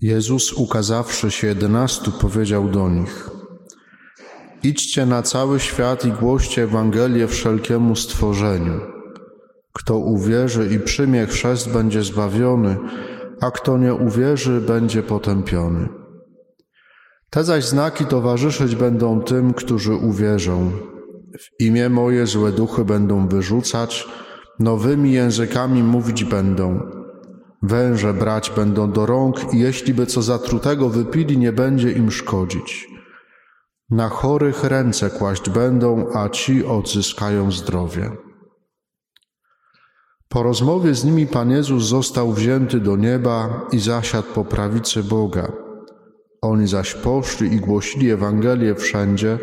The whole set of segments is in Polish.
Jezus, ukazawszy się jedenastu, powiedział do nich: Idźcie na cały świat i głoście Ewangelię wszelkiemu stworzeniu. Kto uwierzy i przyjmie chrzest, będzie zbawiony, a kto nie uwierzy, będzie potępiony. Te zaś znaki towarzyszyć będą tym, którzy uwierzą. W imię moje złe duchy będą wyrzucać, nowymi językami mówić będą. Węże brać będą do rąk i jeśli by co zatrutego wypili, nie będzie im szkodzić. Na chorych ręce kłaść będą, a ci odzyskają zdrowie. Po rozmowie z nimi Pan Jezus został wzięty do nieba i zasiadł po prawicy Boga. Oni zaś poszli i głosili Ewangelię wszędzie,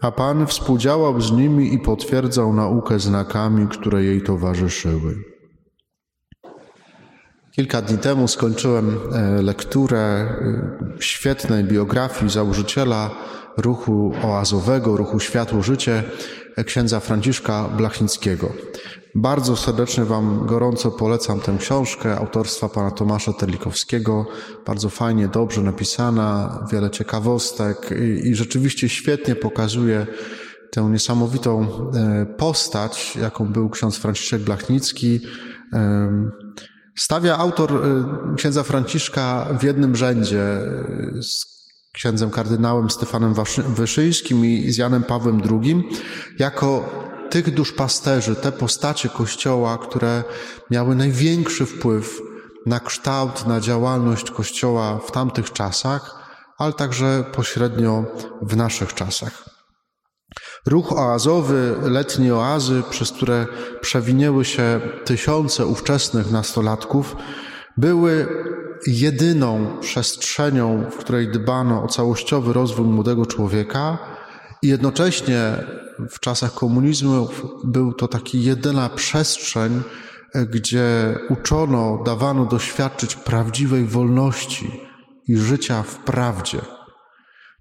a Pan współdziałał z nimi i potwierdzał naukę znakami, które jej towarzyszyły. Kilka dni temu skończyłem e, lekturę e, świetnej biografii założyciela ruchu oazowego, ruchu Światło Życie, e, księdza Franciszka Blachnickiego. Bardzo serdecznie Wam gorąco polecam tę książkę autorstwa pana Tomasza Terlikowskiego. Bardzo fajnie, dobrze napisana, wiele ciekawostek i, i rzeczywiście świetnie pokazuje tę niesamowitą postać, jaką był ksiądz Franciszek Blachnicki. Stawia autor y, księdza Franciszka w jednym rzędzie y, z księdzem kardynałem Stefanem Wyszyńskim i z Janem Pawłem II jako tych duszpasterzy, te postacie Kościoła, które miały największy wpływ na kształt, na działalność Kościoła w tamtych czasach, ale także pośrednio w naszych czasach. Ruch oazowy, letnie oazy, przez które przewinęły się tysiące ówczesnych nastolatków, były jedyną przestrzenią, w której dbano o całościowy rozwój młodego człowieka i jednocześnie w czasach komunizmu był to taki jedyna przestrzeń, gdzie uczono, dawano doświadczyć prawdziwej wolności i życia w prawdzie.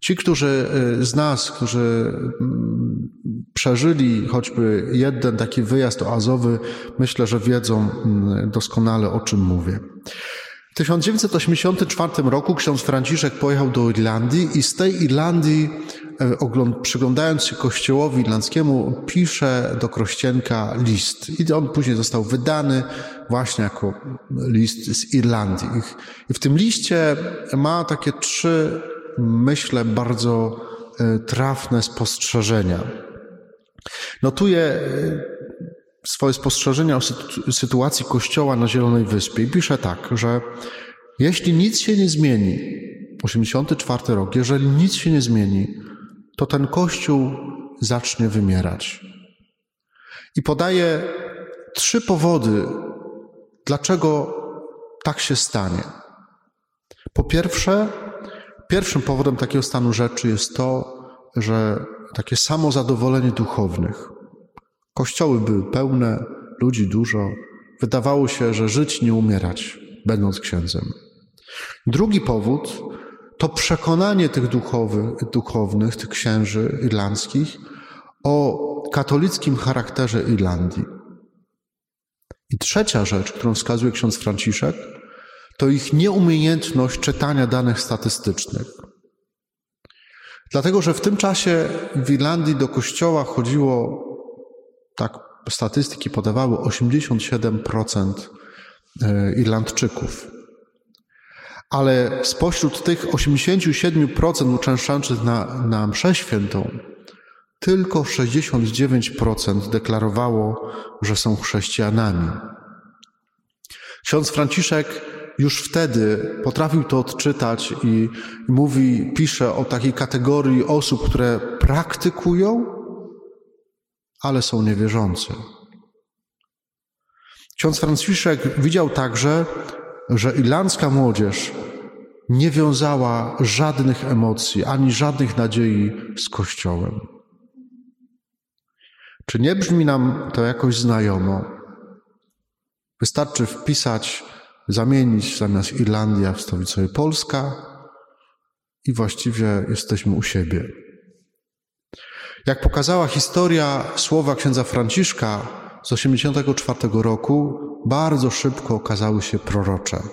Ci, którzy y, z nas, którzy mm, przeżyli choćby jeden taki wyjazd oazowy, myślę, że wiedzą mm, doskonale o czym mówię. W 1984 roku ksiądz Franciszek pojechał do Irlandii i z tej Irlandii, e, przyglądając się kościołowi irlandzkiemu, pisze do Krościenka list. I on później został wydany właśnie jako list z Irlandii. I w tym liście ma takie trzy myślę, bardzo e, trafne spostrzeżenia. Notuję e, swoje spostrzeżenia o sytuacji Kościoła na Zielonej Wyspie i pisze tak, że jeśli nic się nie zmieni, 84 rok, jeżeli nic się nie zmieni, to ten Kościół zacznie wymierać. I podaje trzy powody, dlaczego tak się stanie. Po pierwsze, Pierwszym powodem takiego stanu rzeczy jest to, że takie samozadowolenie duchownych. Kościoły były pełne, ludzi dużo. Wydawało się, że żyć, nie umierać, będąc księdzem. Drugi powód to przekonanie tych duchownych, tych księży irlandzkich o katolickim charakterze Irlandii. I trzecia rzecz, którą wskazuje ksiądz Franciszek, to ich nieumiejętność czytania danych statystycznych. Dlatego, że w tym czasie w Irlandii do kościoła chodziło, tak statystyki podawały, 87% e, Irlandczyków. Ale spośród tych 87% uczęszczających na, na mszę świętą, tylko 69% deklarowało, że są chrześcijanami. Ksiądz Franciszek już wtedy potrafił to odczytać i mówi, pisze o takiej kategorii osób, które praktykują, ale są niewierzące. Ksiądz Franciszek widział także, że irlandzka młodzież nie wiązała żadnych emocji ani żadnych nadziei z Kościołem. Czy nie brzmi nam to jakoś znajomo? Wystarczy wpisać zamienić zamiast Irlandia w stolicę Polska i właściwie jesteśmy u siebie. Jak pokazała historia słowa księdza Franciszka z 1984 roku, bardzo szybko okazały się prorocze.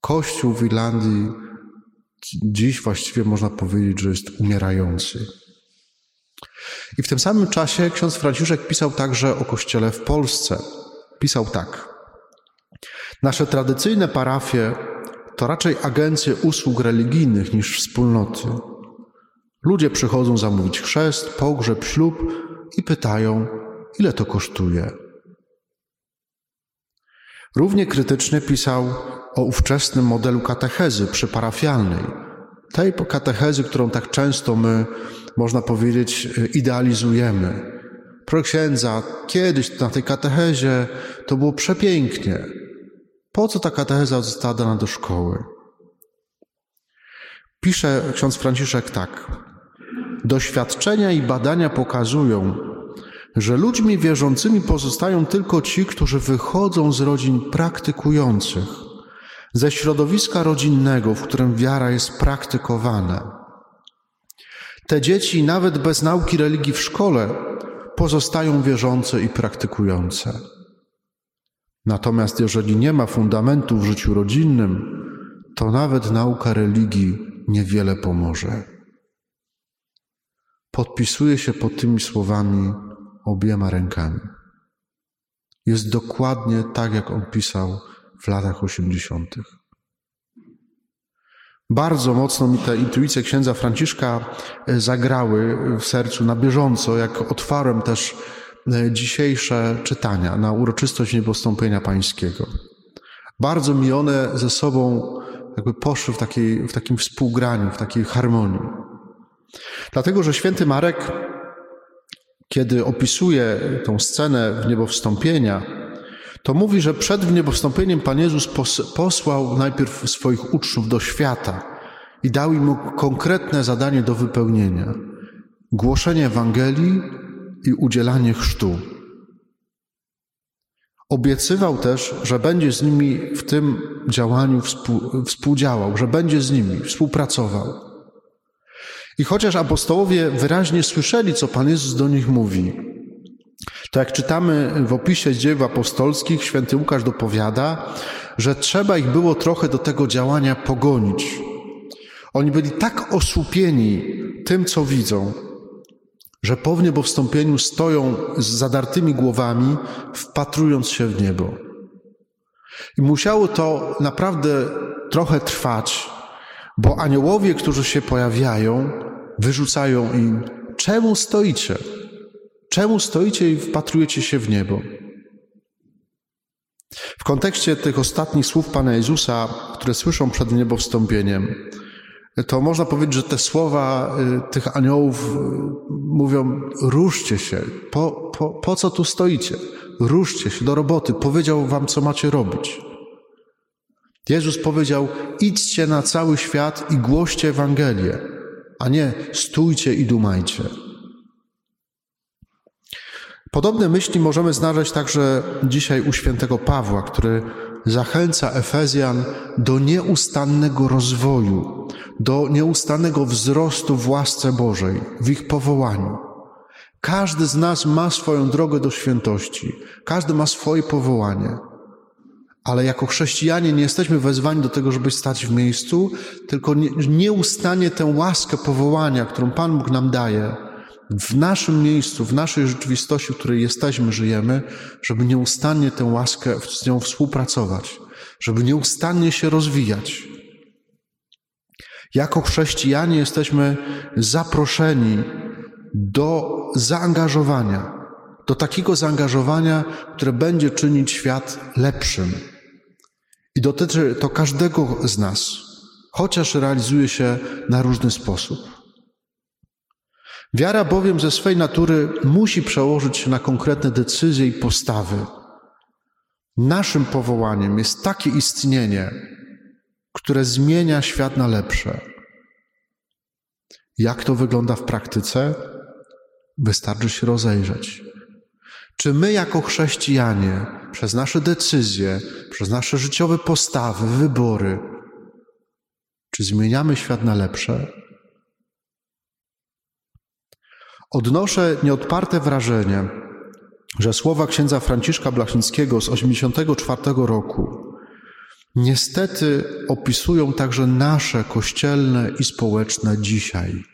Kościół w Irlandii dziś właściwie można powiedzieć, że jest umierający. I w tym samym czasie ksiądz Franciszek pisał także o Kościele w Polsce. Pisał tak. Nasze tradycyjne parafie to raczej agencje usług religijnych niż wspólnoty. Ludzie przychodzą zamówić chrzest, pogrzeb, ślub i pytają, ile to kosztuje. Równie krytycznie pisał o ówczesnym modelu katechezy przyparafialnej, tej katechezy, którą tak często my, można powiedzieć, idealizujemy. Pro księdza, kiedyś na tej katechezie to było przepięknie. Po co ta katecheza została dana do szkoły? Pisze ksiądz Franciszek tak. Doświadczenia i badania pokazują, że ludźmi wierzącymi pozostają tylko ci, którzy wychodzą z rodzin praktykujących, ze środowiska rodzinnego, w którym wiara jest praktykowana. Te dzieci, nawet bez nauki religii w szkole, pozostają wierzące i praktykujące. Natomiast jeżeli nie ma fundamentu w życiu rodzinnym, to nawet nauka religii niewiele pomoże. Podpisuje się pod tymi słowami obiema rękami. Jest dokładnie tak, jak on pisał w latach 80. Bardzo mocno mi te intuicje księdza Franciszka e, zagrały w sercu na bieżąco, jak otwarłem też dzisiejsze czytania na uroczystość niebostąpienia pańskiego. Bardzo mi one ze sobą jakby poszły w, takiej, w takim współgraniu, w takiej harmonii. Dlatego, że święty Marek kiedy opisuje tą scenę w niebowstąpienia, to mówi, że przed wniebowstąpieniem Pan Jezus posłał najpierw swoich uczniów do świata i dał im konkretne zadanie do wypełnienia: głoszenie Ewangelii i udzielanie chrztu. Obiecywał też, że będzie z nimi w tym działaniu współdziałał, że będzie z nimi współpracował. I chociaż apostołowie wyraźnie słyszeli, co Pan Jezus do nich mówi, to jak czytamy w opisie dzieł apostolskich, święty Łukasz dopowiada, że trzeba ich było trochę do tego działania pogonić. Oni byli tak osłupieni tym, co widzą, że po wniebowstąpieniu stoją z zadartymi głowami, wpatrując się w niebo. I musiało to naprawdę trochę trwać, bo aniołowie, którzy się pojawiają, wyrzucają im, czemu stoicie? Czemu stoicie i wpatrujecie się w niebo? W kontekście tych ostatnich słów Pana Jezusa, które słyszą przed niebowstąpieniem, to można powiedzieć, że te słowa y, tych aniołów y, mówią: ruszcie się, po, po, po co tu stoicie? Ruszcie się do roboty, powiedział wam, co macie robić. Jezus powiedział: idźcie na cały świat i głoście Ewangelię, a nie stójcie i dumajcie. Podobne myśli możemy znaleźć także dzisiaj u świętego Pawła, który zachęca Efezjan do nieustannego rozwoju, do nieustannego wzrostu w łasce Bożej, w ich powołaniu. Każdy z nas ma swoją drogę do świętości, każdy ma swoje powołanie. Ale jako chrześcijanie nie jesteśmy wezwani do tego, żeby stać w miejscu, tylko nieustannie tę łaskę powołania, którą Pan Bóg nam daje, w naszym miejscu, w naszej rzeczywistości, w której jesteśmy, żyjemy, żeby nieustannie tę łaskę z nią współpracować, żeby nieustannie się rozwijać. Jako chrześcijanie jesteśmy zaproszeni do zaangażowania, do takiego zaangażowania, które będzie czynić świat lepszym. I dotyczy to każdego z nas, chociaż realizuje się na różny sposób. Wiara bowiem ze swej natury musi przełożyć się na konkretne decyzje i postawy. Naszym powołaniem jest takie istnienie, które zmienia świat na lepsze. Jak to wygląda w praktyce? Wystarczy się rozejrzeć. Czy my, jako chrześcijanie, przez nasze decyzje, przez nasze życiowe postawy, wybory, czy zmieniamy świat na lepsze? Odnoszę nieodparte wrażenie, że słowa księdza Franciszka Blachnickiego z 1984 roku niestety opisują także nasze kościelne i społeczne dzisiaj.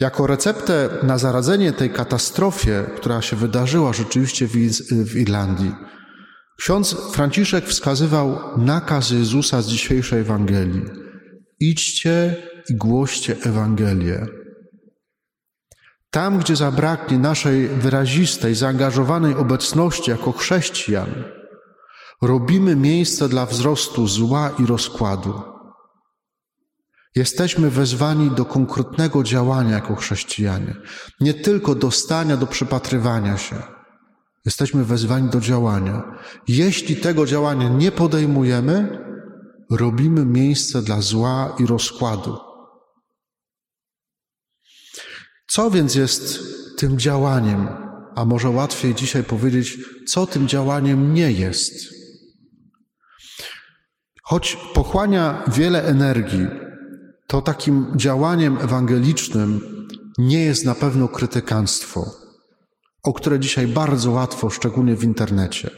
Jako receptę na zaradzenie tej katastrofie, która się wydarzyła rzeczywiście w Irlandii, ksiądz Franciszek wskazywał nakaz Jezusa z dzisiejszej Ewangelii. Idźcie i głoście Ewangelię. Tam, gdzie zabraknie naszej wyrazistej, zaangażowanej obecności jako chrześcijan, robimy miejsce dla wzrostu zła i rozkładu. Jesteśmy wezwani do konkretnego działania jako chrześcijanie, nie tylko do stania, do przypatrywania się. Jesteśmy wezwani do działania. Jeśli tego działania nie podejmujemy, robimy miejsce dla zła i rozkładu. Co więc jest tym działaniem, a może łatwiej dzisiaj powiedzieć, co tym działaniem nie jest? Choć pochłania wiele energii, to takim działaniem ewangelicznym nie jest na pewno krytykanstwo, o które dzisiaj bardzo łatwo, szczególnie w internecie.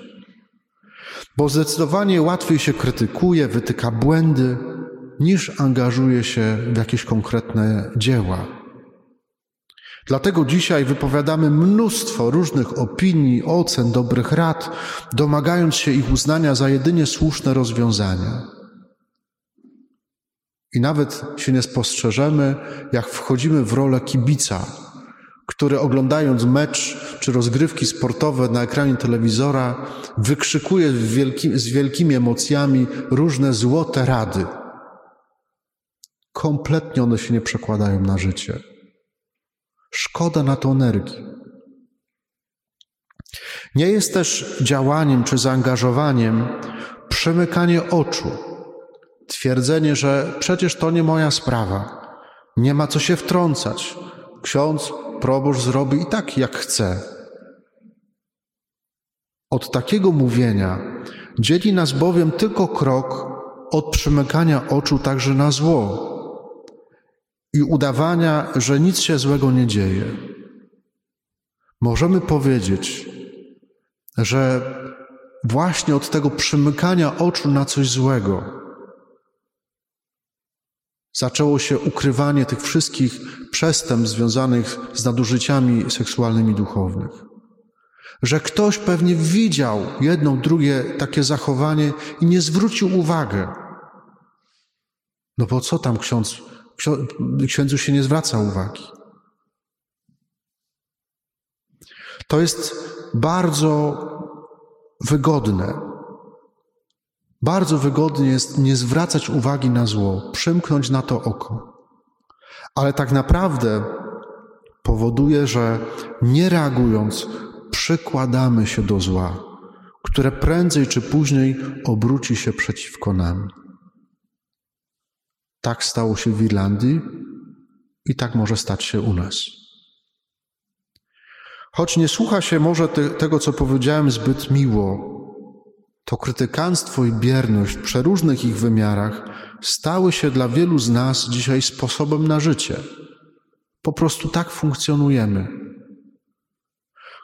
Bo zdecydowanie łatwiej się krytykuje, wytyka błędy, niż angażuje się w jakieś konkretne dzieła. Dlatego dzisiaj wypowiadamy mnóstwo różnych opinii, ocen, dobrych rad, domagając się ich uznania za jedynie słuszne rozwiązania. I nawet się nie spostrzeżemy, jak wchodzimy w rolę kibica, który oglądając mecz czy rozgrywki sportowe na ekranie telewizora, wykrzykuje wielki, z wielkimi emocjami różne złote rady. Kompletnie one się nie przekładają na życie. Szkoda na to energii. Nie jest też działaniem czy zaangażowaniem przemykanie oczu Twierdzenie, że przecież to nie moja sprawa, nie ma co się wtrącać. Ksiądz, proboszcz zrobi i tak, jak chce. Od takiego mówienia dzieli nas bowiem tylko krok od przymykania oczu także na zło i udawania, że nic się złego nie dzieje. Możemy powiedzieć, że właśnie od tego przymykania oczu na coś złego, Zaczęło się ukrywanie tych wszystkich przestępstw związanych z nadużyciami seksualnymi duchownych. Że ktoś pewnie widział jedno, drugie takie zachowanie i nie zwrócił uwagi. No bo co tam ksiądz, księdzu się nie zwraca uwagi. To jest bardzo wygodne, bardzo wygodnie jest nie zwracać uwagi na zło, przymknąć na to oko. Ale tak naprawdę powoduje, że nie reagując, przykładamy się do zła, które prędzej czy później obróci się przeciwko nam. Tak stało się w Irlandii i tak może stać się u nas. Choć nie słucha się może te, tego, co powiedziałem, zbyt miło, to krytykanstwo i bierność w przeróżnych ich wymiarach stały się dla wielu z nas dzisiaj sposobem na życie. Po prostu tak funkcjonujemy.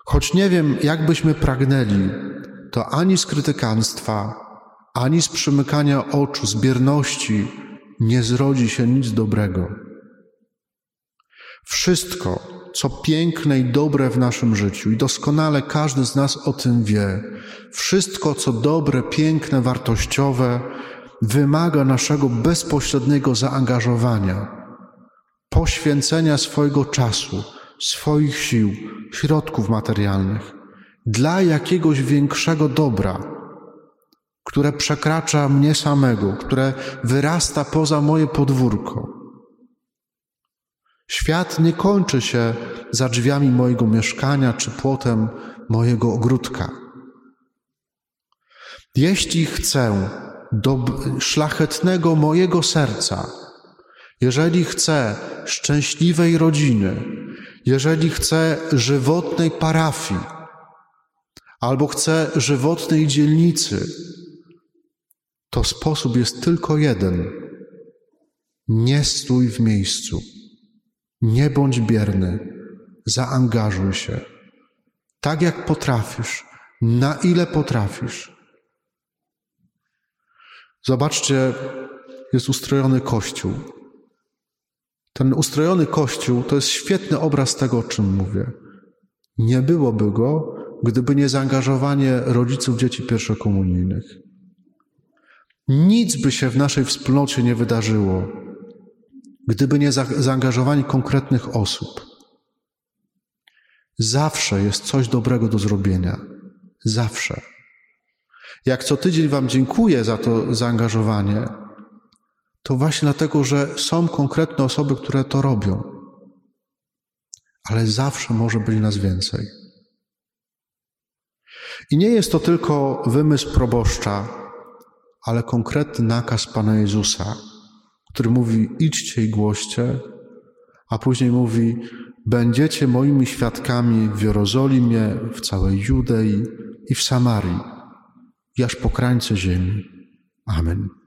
Choć nie wiem, jak byśmy pragnęli, to ani z krytykanstwa, ani z przymykania oczu, z bierności nie zrodzi się nic dobrego. Wszystko, co piękne i dobre w naszym życiu, i doskonale każdy z nas o tym wie, wszystko, co dobre, piękne, wartościowe, wymaga naszego bezpośredniego zaangażowania, poświęcenia swojego czasu, swoich sił, środków materialnych dla jakiegoś większego dobra, które przekracza mnie samego, które wyrasta poza moje podwórko. Świat nie kończy się za drzwiami mojego mieszkania czy płotem mojego ogródka. Jeśli chcę szlachetnego mojego serca, jeżeli chcę szczęśliwej rodziny, jeżeli chcę żywotnej parafii, albo chcę żywotnej dzielnicy, to sposób jest tylko jeden. Nie stój w miejscu. Nie bądź bierny, zaangażuj się. Tak jak potrafisz, na ile potrafisz. Zobaczcie, jest ustrojony kościół. Ten ustrojony kościół to jest świetny obraz tego, o czym mówię. Nie byłoby go, gdyby nie zaangażowanie rodziców dzieci pierwszokomunijnych. Nic by się w naszej wspólnocie nie wydarzyło, gdyby nie zaangażowanie konkretnych osób. Zawsze jest coś dobrego do zrobienia. Zawsze. Jak co tydzień Wam dziękuję za to zaangażowanie, to właśnie dlatego, że są konkretne osoby, które to robią. Ale zawsze może być nas więcej. I nie jest to tylko wymysł proboszcza, ale konkretny nakaz Pana Jezusa, który mówi: idźcie i głoście, a później mówi: będziecie moimi świadkami w Jerozolimie, w całej Judei i w Samarii, i aż po krańce ziemi. Amen.